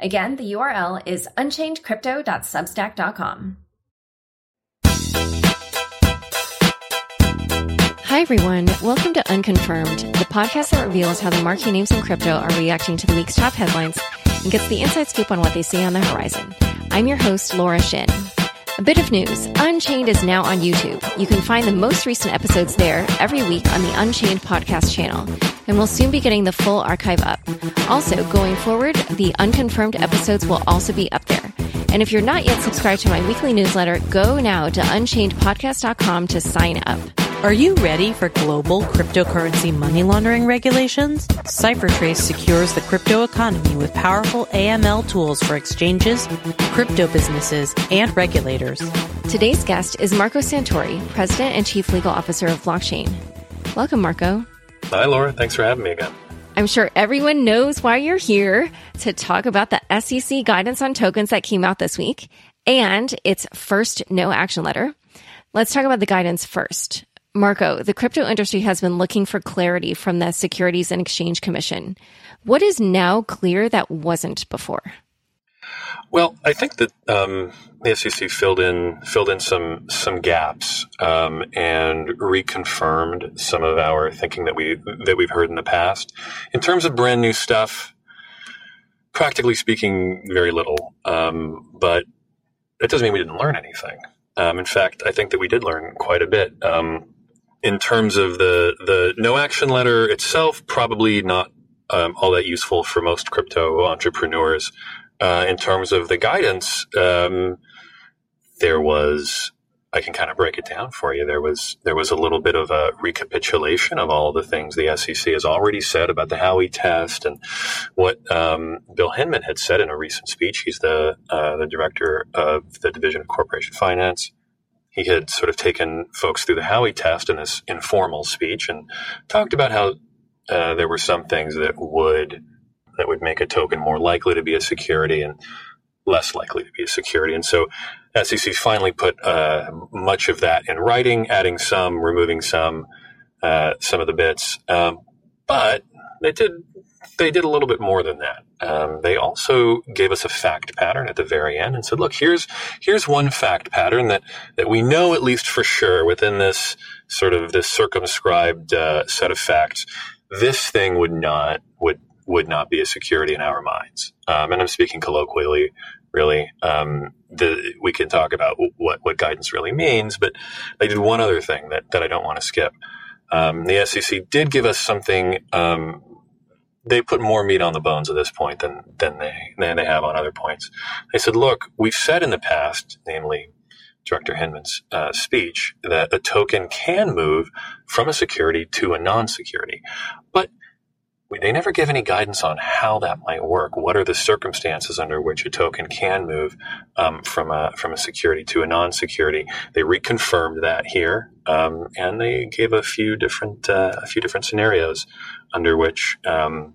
Again, the URL is unchainedcrypto.substack.com. Hi, everyone. Welcome to Unconfirmed, the podcast that reveals how the marquee names in crypto are reacting to the week's top headlines and gets the inside scoop on what they see on the horizon. I'm your host, Laura Shin. A bit of news Unchained is now on YouTube. You can find the most recent episodes there every week on the Unchained podcast channel, and we'll soon be getting the full archive up. Also, going forward, the unconfirmed episodes will also be up there. And if you're not yet subscribed to my weekly newsletter, go now to unchainedpodcast.com to sign up. Are you ready for global cryptocurrency money laundering regulations? CipherTrace secures the crypto economy with powerful AML tools for exchanges, crypto businesses, and regulators. Today's guest is Marco Santori, President and Chief Legal Officer of Blockchain. Welcome, Marco. Hi, Laura. Thanks for having me again. I'm sure everyone knows why you're here to talk about the SEC guidance on tokens that came out this week and its first no action letter. Let's talk about the guidance first. Marco, the crypto industry has been looking for clarity from the Securities and Exchange Commission. What is now clear that wasn't before? Well, I think that um, the SEC filled in filled in some some gaps um, and reconfirmed some of our thinking that we that we've heard in the past. In terms of brand new stuff, practically speaking, very little. Um, but that doesn't mean we didn't learn anything. Um, in fact, I think that we did learn quite a bit. Um, in terms of the the no action letter itself, probably not um, all that useful for most crypto entrepreneurs. Uh, in terms of the guidance, um, there was I can kind of break it down for you. There was there was a little bit of a recapitulation of all the things the SEC has already said about the Howey test and what um, Bill Hinman had said in a recent speech. He's the uh, the director of the Division of Corporation Finance he had sort of taken folks through the Howey test in this informal speech and talked about how uh, there were some things that would that would make a token more likely to be a security and less likely to be a security. And so SEC finally put uh, much of that in writing, adding some, removing some, uh, some of the bits. Um, but they did they did a little bit more than that. Um, they also gave us a fact pattern at the very end and said, "Look, here's here's one fact pattern that that we know at least for sure within this sort of this circumscribed uh, set of facts. This thing would not would would not be a security in our minds." Um, and I'm speaking colloquially, really. Um, the, we can talk about what what guidance really means, but I did one other thing that that I don't want to skip. Um, the SEC did give us something um, they put more meat on the bones at this point than than they than they have on other points. They said, "Look, we've said in the past, namely Director Hinman's uh, speech, that a token can move from a security to a non-security, but." They never give any guidance on how that might work. What are the circumstances under which a token can move um, from a from a security to a non-security? They reconfirmed that here, um, and they gave a few different uh, a few different scenarios under which um,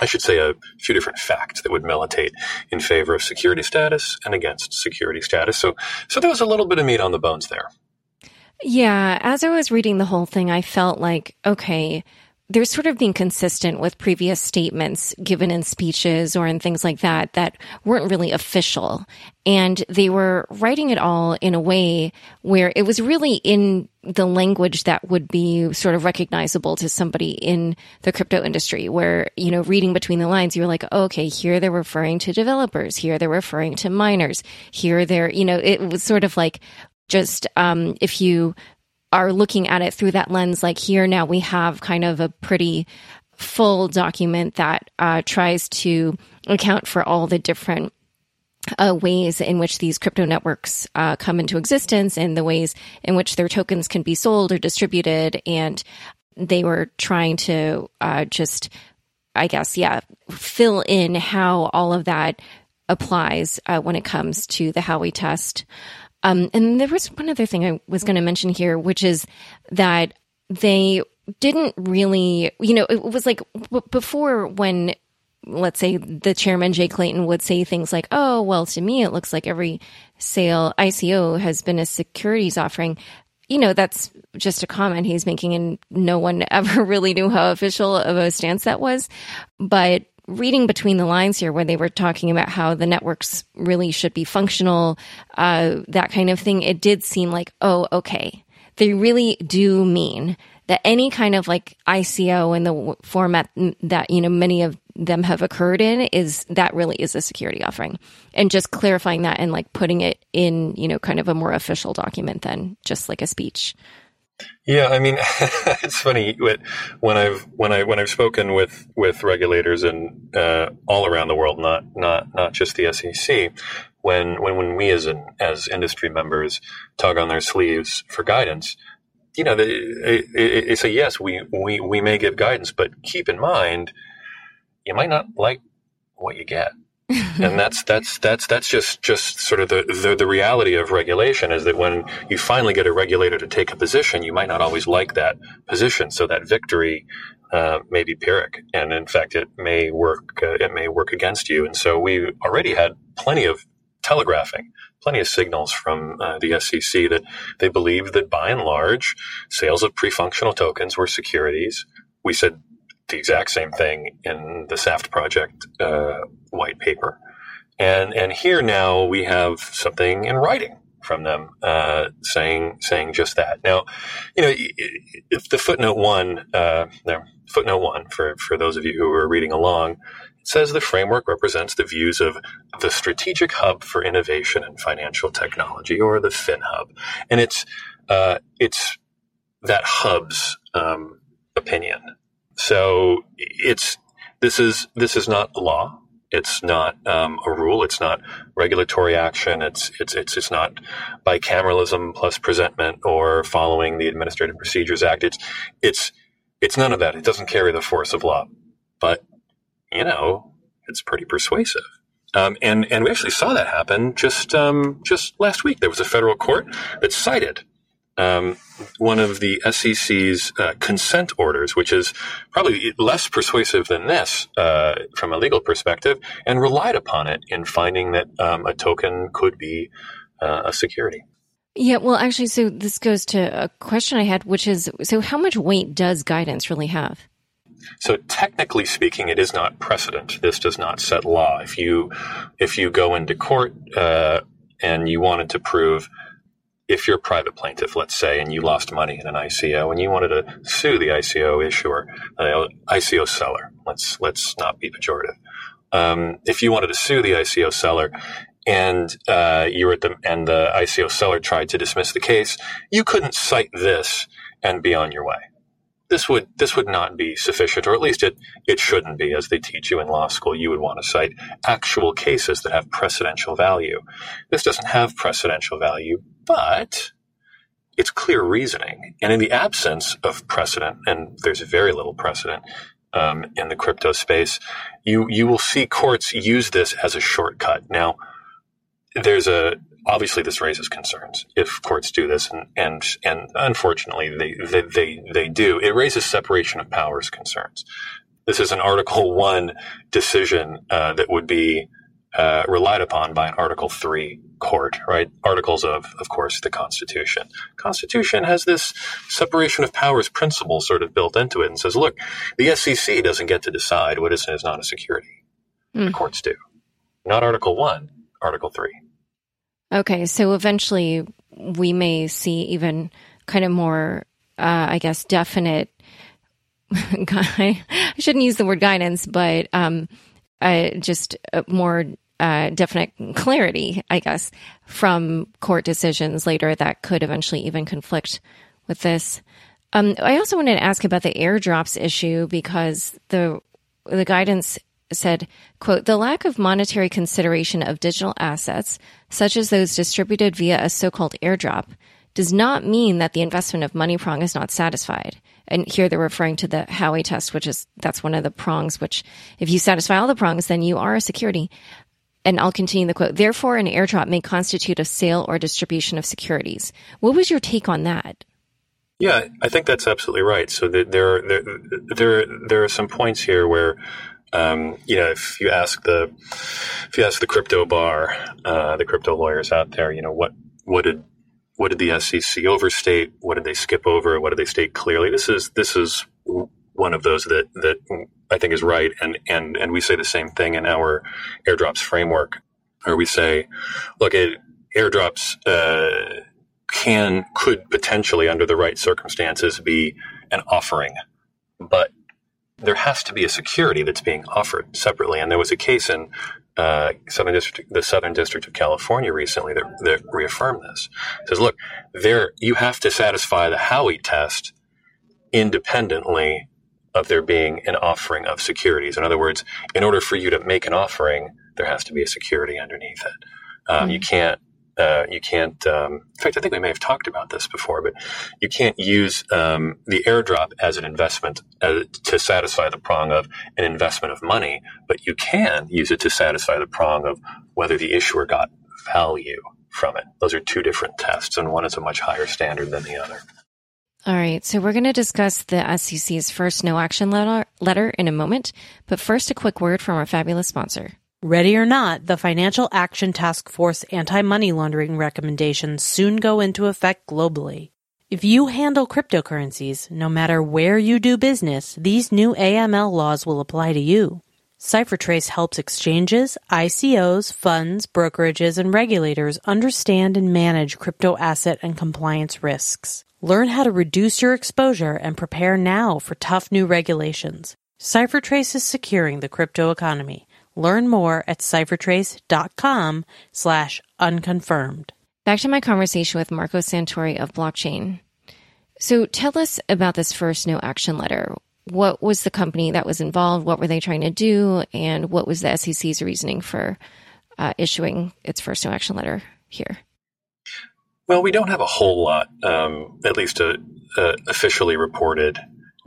I should say, a few different facts that would militate in favor of security status and against security status. So, so there was a little bit of meat on the bones there. Yeah, as I was reading the whole thing, I felt like, okay, they're sort of being consistent with previous statements given in speeches or in things like that that weren't really official. And they were writing it all in a way where it was really in the language that would be sort of recognizable to somebody in the crypto industry, where, you know, reading between the lines, you're like, oh, okay, here they're referring to developers, here they're referring to miners, here they're, you know, it was sort of like, just um, if you are looking at it through that lens, like here now we have kind of a pretty full document that uh, tries to account for all the different uh, ways in which these crypto networks uh, come into existence and the ways in which their tokens can be sold or distributed. And they were trying to uh, just, I guess, yeah, fill in how all of that applies uh, when it comes to the Howey test. Um, and there was one other thing I was going to mention here, which is that they didn't really, you know, it was like before when let's say the chairman Jay Clayton would say things like, "Oh, well, to me it looks like every sale ICO has been a securities offering." You know, that's just a comment he's making, and no one ever really knew how official of a stance that was. But reading between the lines here, where they were talking about how the networks really should be functional, uh, that kind of thing, it did seem like, oh, okay, they really do mean that any kind of like ICO in the format that, you know, many of them have occurred in is that really is a security offering and just clarifying that and like putting it in, you know, kind of a more official document than just like a speech. Yeah, I mean, it's funny when I've when I when I've spoken with with regulators and uh, all around the world, not not not just the SEC. When when when we as an, as industry members tug on their sleeves for guidance, you know, they, they, say, yes, we, we, we may give guidance, but keep in mind, you might not like what you get. And that's that's that's that's just just sort of the, the, the reality of regulation is that when you finally get a regulator to take a position, you might not always like that position. So that victory uh, may be pyrrhic, and in fact, it may work uh, it may work against you. And so we already had plenty of telegraphing plenty of signals from uh, the SEC that they believed that by and large, sales of pre-functional tokens were securities. We said the exact same thing in the SAFT project uh, white paper, and and here now we have something in writing from them uh, saying saying just that. Now, you know, if the footnote one, uh, there, footnote one for for those of you who are reading along, says the framework represents the views of the Strategic Hub for Innovation and Financial Technology, or the FinHub, and it's uh, it's that hub's um, opinion. So it's this is this is not law. It's not um, a rule. It's not regulatory action. It's it's it's it's not bicameralism plus presentment or following the Administrative Procedures Act. It's it's it's none of that. It doesn't carry the force of law. But you know, it's pretty persuasive. Um, and and we actually saw that happen just um, just last week. There was a federal court that cited um, one of the SEC's uh, consent orders, which is probably less persuasive than this uh, from a legal perspective, and relied upon it in finding that um, a token could be uh, a security. Yeah, well, actually, so this goes to a question I had, which is so how much weight does guidance really have? So technically speaking, it is not precedent. This does not set law. If you if you go into court uh, and you wanted to prove if you're a private plaintiff, let's say, and you lost money in an ICO and you wanted to sue the ICO issuer, uh, ICO seller, let's let's not be pejorative. Um, if you wanted to sue the ICO seller and uh, you were at the and the ICO seller tried to dismiss the case, you couldn't cite this and be on your way this would this would not be sufficient, or at least it it shouldn't be, as they teach you in law school. You would want to cite actual cases that have precedential value. This doesn't have precedential value, but it's clear reasoning. And in the absence of precedent, and there's very little precedent um, in the crypto space, you you will see courts use this as a shortcut. Now, there's a obviously this raises concerns if courts do this and and, and unfortunately they, they, they, they do it raises separation of powers concerns this is an article 1 decision uh, that would be uh, relied upon by an article 3 court right articles of of course the constitution constitution has this separation of powers principle sort of built into it and says look the sec doesn't get to decide what is and is not a security mm. the courts do not article 1 article 3 Okay, so eventually we may see even kind of more, uh, I guess, definite. I shouldn't use the word guidance, but um, uh, just more uh, definite clarity, I guess, from court decisions later that could eventually even conflict with this. Um, I also wanted to ask about the airdrops issue because the the guidance said, quote, the lack of monetary consideration of digital assets, such as those distributed via a so-called airdrop, does not mean that the investment of money prong is not satisfied. And here they're referring to the Howey test, which is, that's one of the prongs, which if you satisfy all the prongs, then you are a security. And I'll continue the quote. Therefore, an airdrop may constitute a sale or distribution of securities. What was your take on that? Yeah, I think that's absolutely right. So there, there, there, there are some points here where, um, you know, if you ask the, if you ask the crypto bar, uh, the crypto lawyers out there, you know, what, what did, what did the SEC overstate? What did they skip over? What did they state clearly? This is, this is one of those that, that I think is right. And, and, and we say the same thing in our airdrops framework, where we say, look, it, airdrops, uh, can could potentially under the right circumstances be an offering but there has to be a security that's being offered separately and there was a case in uh, Southern District, the Southern District of California recently that, that reaffirmed this. It says, look, there you have to satisfy the Howey test independently of there being an offering of securities. In other words, in order for you to make an offering, there has to be a security underneath it. Um, mm-hmm. You can't uh, you can't. Um, in fact, I think we may have talked about this before, but you can't use um, the airdrop as an investment uh, to satisfy the prong of an investment of money, but you can use it to satisfy the prong of whether the issuer got value from it. Those are two different tests, and one is a much higher standard than the other. All right, so we're going to discuss the SEC's first no action letter, letter in a moment, but first, a quick word from our fabulous sponsor. Ready or not, the Financial Action Task Force anti-money laundering recommendations soon go into effect globally. If you handle cryptocurrencies, no matter where you do business, these new AML laws will apply to you. CipherTrace helps exchanges, ICOs, funds, brokerages, and regulators understand and manage crypto asset and compliance risks. Learn how to reduce your exposure and prepare now for tough new regulations. CipherTrace is securing the crypto economy. Learn more at ciphertrace.com slash unconfirmed. Back to my conversation with Marco Santori of Blockchain. So tell us about this first no action letter. What was the company that was involved? What were they trying to do? And what was the SEC's reasoning for uh, issuing its first no action letter here? Well, we don't have a whole lot, um, at least a, a officially reported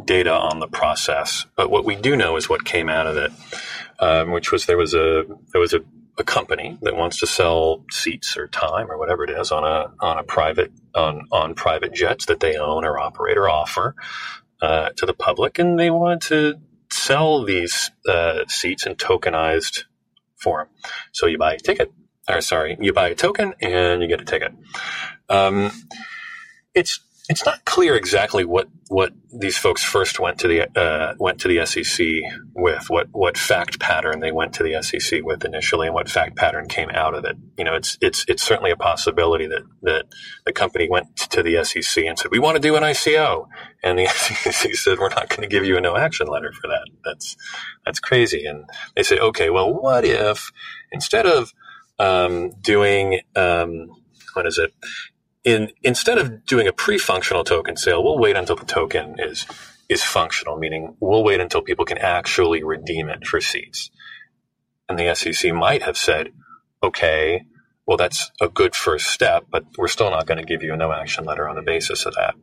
data on the process. But what we do know is what came out of it um, which was there was a there was a, a, company that wants to sell seats or time or whatever it is on a on a private on on private jets that they own or operate or offer uh, to the public, and they wanted to sell these uh, seats in tokenized form. So you buy a ticket, or sorry, you buy a token and you get a ticket. Um, it's it's not clear exactly what what these folks first went to the uh, went to the SEC with what what fact pattern they went to the SEC with initially and what fact pattern came out of it. You know, it's it's it's certainly a possibility that that the company went to the SEC and said we want to do an ICO, and the SEC said we're not going to give you a no action letter for that. That's that's crazy. And they say, okay, well, what if instead of um, doing um, what is it? in instead of doing a pre-functional token sale, we'll wait until the token is is functional, meaning we'll wait until people can actually redeem it for seats. And the SEC might have said, okay, well, that's a good first step, but we're still not going to give you a no action letter on the basis of that.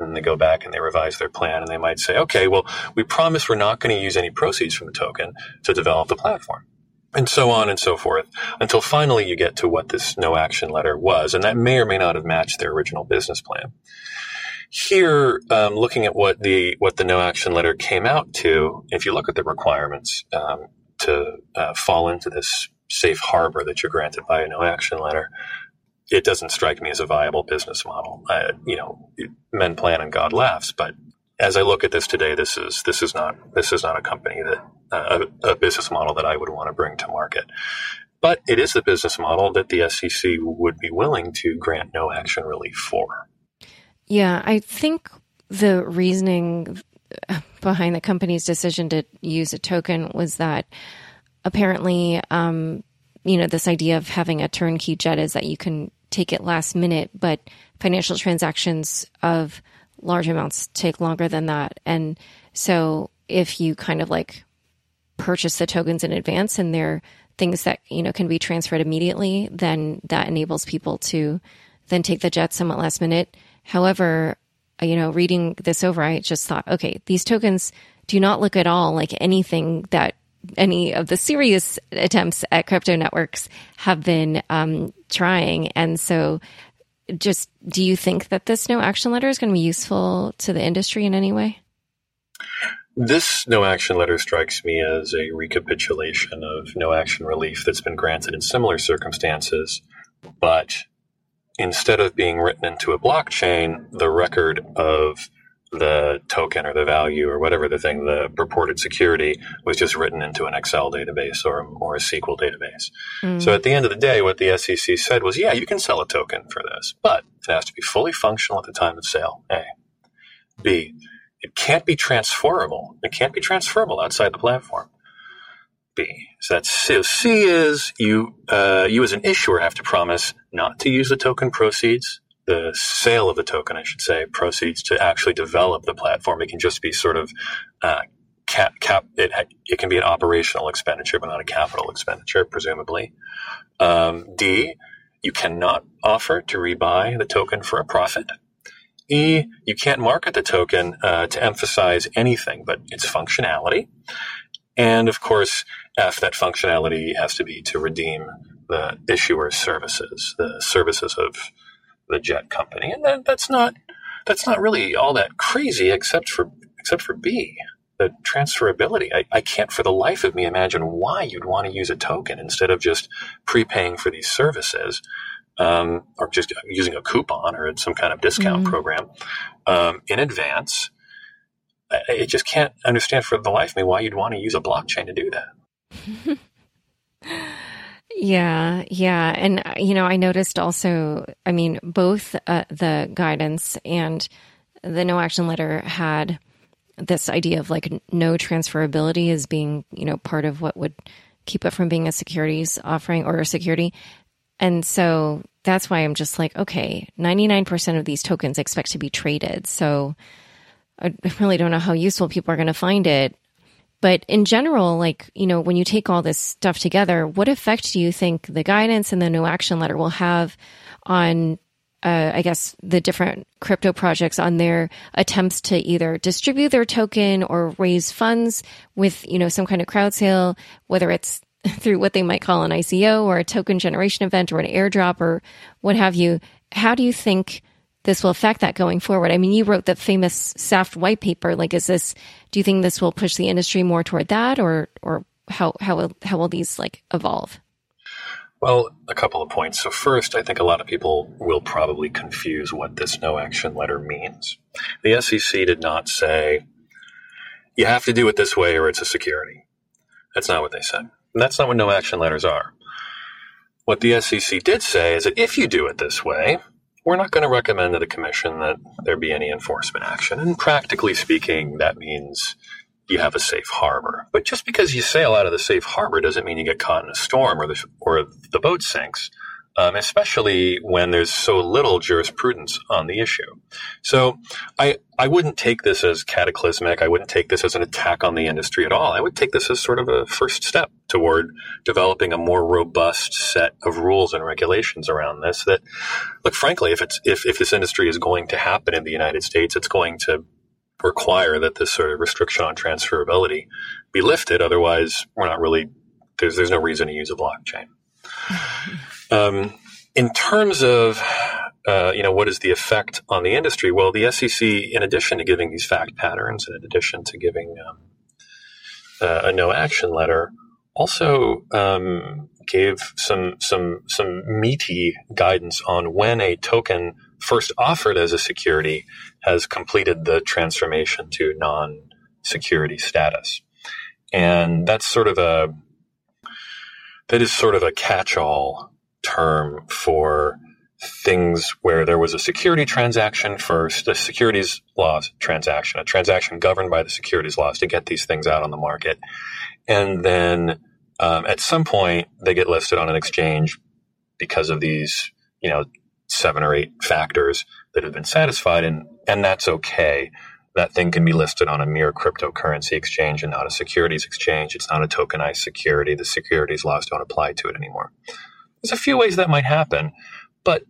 And they go back and they revise their plan and they might say, okay, well, we promise we're not going to use any proceeds from the token to develop the platform and so on and so forth until finally you get to what this no action letter was. And that may or may not have matched their original business plan. Here, um, looking at what the what the no action letter came out to, if you look at the requirements um, to uh, fall into this safe harbor that you're granted by a no action letter, it doesn't strike me as a viable business model. You know, men plan and God laughs, but as I look at this today, this is this is not this is not a company that uh, a, a, business model that I would want to bring to market. But it is the business model that the SEC would be willing to grant no action relief for. Yeah, I think the reasoning behind the company's decision to use a token was that apparently, um, you know, this idea of having a turnkey jet is that you can take it last minute, but financial transactions of large amounts take longer than that. And so if you kind of like purchase the tokens in advance and they're things that, you know, can be transferred immediately, then that enables people to then take the jet somewhat last minute. However, you know, reading this over, I just thought, okay, these tokens do not look at all like anything that any of the serious attempts at crypto networks have been um, trying. And so, just do you think that this no action letter is going to be useful to the industry in any way? This no action letter strikes me as a recapitulation of no action relief that's been granted in similar circumstances, but instead of being written into a blockchain, the record of the token or the value or whatever the thing, the purported security was just written into an Excel database or, or a SQL database. Mm. So at the end of the day, what the SEC said was, yeah, you can sell a token for this, but it has to be fully functional at the time of sale. A. B it can't be transferable. It can't be transferable outside the platform. B. So that's C. C is you, uh, you as an issuer have to promise not to use the token proceeds, the sale of the token, I should say, proceeds to actually develop the platform. It can just be sort of, uh, cap, cap, it, it can be an operational expenditure, but not a capital expenditure, presumably. Um, D, you cannot offer to rebuy the token for a profit. E, you can't market the token uh, to emphasize anything but its functionality. And of course, F, that functionality has to be to redeem the issuer's services, the services of the jet company. And that, that's not that's not really all that crazy, except for except for B, the transferability. I, I can't for the life of me imagine why you'd want to use a token instead of just prepaying for these services um, or just using a coupon or some kind of discount mm-hmm. program um, in advance. I, I, just can't understand for the life of me why you'd want to use a blockchain to do that. yeah, yeah. And, you know, I noticed also, I mean, both uh, the guidance and the no action letter had this idea of like no transferability as being, you know, part of what would keep it from being a securities offering or a security. And so that's why I'm just like, okay, 99% of these tokens expect to be traded. So I really don't know how useful people are going to find it. But in general, like, you know, when you take all this stuff together, what effect do you think the guidance and the no action letter will have on, uh, I guess, the different crypto projects on their attempts to either distribute their token or raise funds with, you know, some kind of crowd sale, whether it's through what they might call an ICO or a token generation event or an airdrop or what have you. How do you think this will affect that going forward? I mean, you wrote the famous SAFT white paper. Like, is this? Do you think this will push the industry more toward that, or or how how will, how will these like evolve? Well, a couple of points. So first, I think a lot of people will probably confuse what this no action letter means. The SEC did not say you have to do it this way or it's a security. That's not what they said. And that's not what no action letters are. What the SEC did say is that if you do it this way, we're not going to recommend to the commission that there be any enforcement action. And practically speaking, that means you have a safe harbor. But just because you sail out of the safe harbor doesn't mean you get caught in a storm or the, or the boat sinks um, especially when there's so little jurisprudence on the issue. So I, I wouldn't take this as cataclysmic. I wouldn't take this as an attack on the industry at all. I would take this as sort of a first step toward developing a more robust set of rules and regulations around this that, look, frankly, if it's, if, if this industry is going to happen in the United States, it's going to require that this sort of restriction on transferability be lifted. Otherwise, we're not really, there's, there's no reason to use a blockchain. Um, in terms of uh, you know what is the effect on the industry? Well, the SEC, in addition to giving these fact patterns, and in addition to giving um, uh, a no action letter, also um, gave some some some meaty guidance on when a token first offered as a security has completed the transformation to non-security status, and that's sort of a that is sort of a catch-all term for things where there was a security transaction first, a securities laws transaction, a transaction governed by the securities laws to get these things out on the market. And then um, at some point, they get listed on an exchange because of these, you know, seven or eight factors that have been satisfied, and, and that's okay. That thing can be listed on a mere cryptocurrency exchange and not a securities exchange. It's not a tokenized security. The securities laws don't apply to it anymore. There's a few ways that might happen, but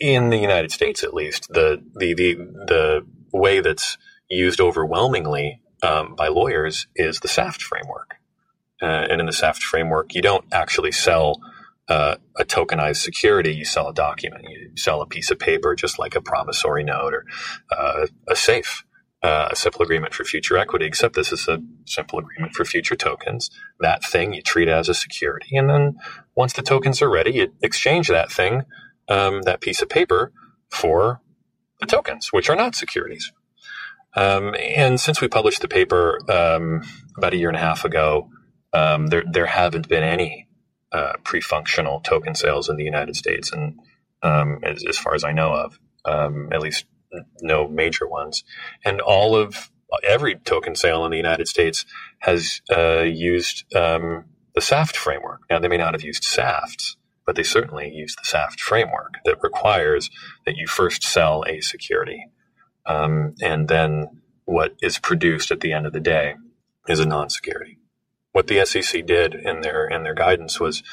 in the United States, at least, the the the, the way that's used overwhelmingly um, by lawyers is the SAFT framework. uh, and in the SAFT framework, you don't actually sell uh, a tokenized security. You sell a document. You sell a piece of paper, just like a promissory note or uh, a safe. Uh, a simple agreement for future equity, except this is a simple agreement for future tokens. That thing you treat as a security. And then once the tokens are ready, you exchange that thing, um, that piece of paper, for the tokens, which are not securities. Um, and since we published the paper um, about a year and a half ago, um, there there haven't been any uh, pre-functional token sales in the United States, and um, as, as, far as I know of, um, at least no major ones. And all of every token sale in the United States has uh, used um, the SAFT framework. Now, they may not have used SAFTs, but they certainly use the SAFT framework that requires that you first sell a security, um, and then what is produced at the end of the day is a non-security what the SEC did in their in their guidance was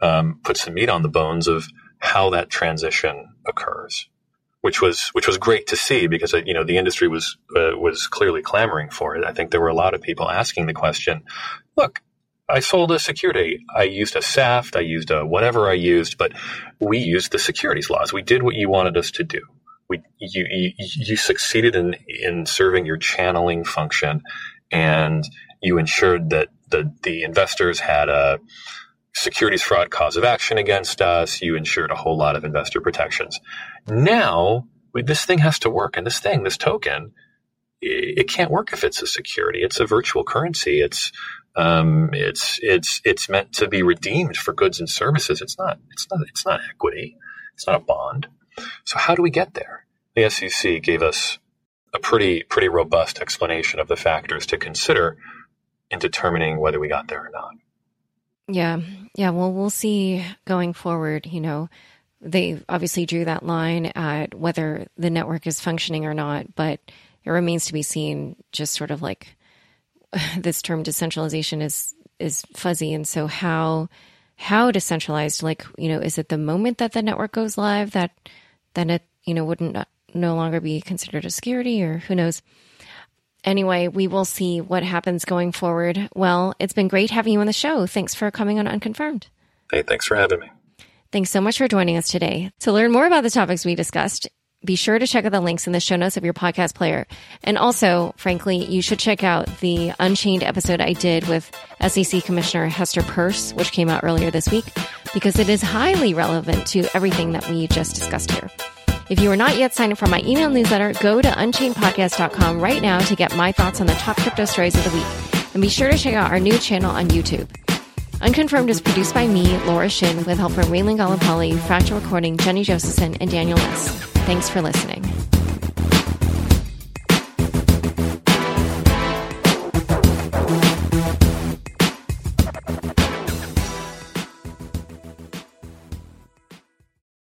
um, put some meat on the bones of how that transition occurs, which was which was great to see because uh, you know the industry was uh, was clearly clamoring for it. I think there were a lot of people asking the question, "Look, I sold a security. I used a SAFT. I used a whatever I used, but we used the securities laws. We did what you wanted us to do. We you you, you succeeded in in serving your channeling function, and you ensured that the the investors had a securities fraud cause of action against us. You ensured a whole lot of investor protections. Now this thing has to work, and this thing, this token, it can't work if it's a security. It's a virtual currency. It's um, it's it's it's meant to be redeemed for goods and services. It's not it's not it's not equity. It's not a bond. So how do we get there? The SEC gave us a pretty pretty robust explanation of the factors to consider in determining whether we got there or not. Yeah. Yeah. Well, we'll see going forward. You know, they obviously drew that line at whether the network is functioning or not, but it remains to be seen just sort of like this term decentralization is is fuzzy and so how how decentralized like you know is it the moment that the network goes live that then it you know wouldn't uh, no longer be considered a security or who knows anyway, we will see what happens going forward. Well, it's been great having you on the show. Thanks for coming on Unconfirmed. Hey, thanks for having me. Thanks so much for joining us today. To learn more about the topics we discussed, be sure to check out the links in the show notes of your podcast player. And also, frankly, you should check out the Unchained episode I did with SEC Commissioner Hester Peirce, which came out earlier this week, because it is highly relevant to everything that we just discussed here. If you are not yet signed up for my email newsletter, go to unchainedpodcast.com right now to get my thoughts on the top crypto stories of the week. And be sure to check out our new channel on YouTube. Unconfirmed is produced by me, Laura Shin, with help from Raylan Gallipoli, Fractal Recording, Jenny Josephson, and Daniel Nuss. Thanks for listening.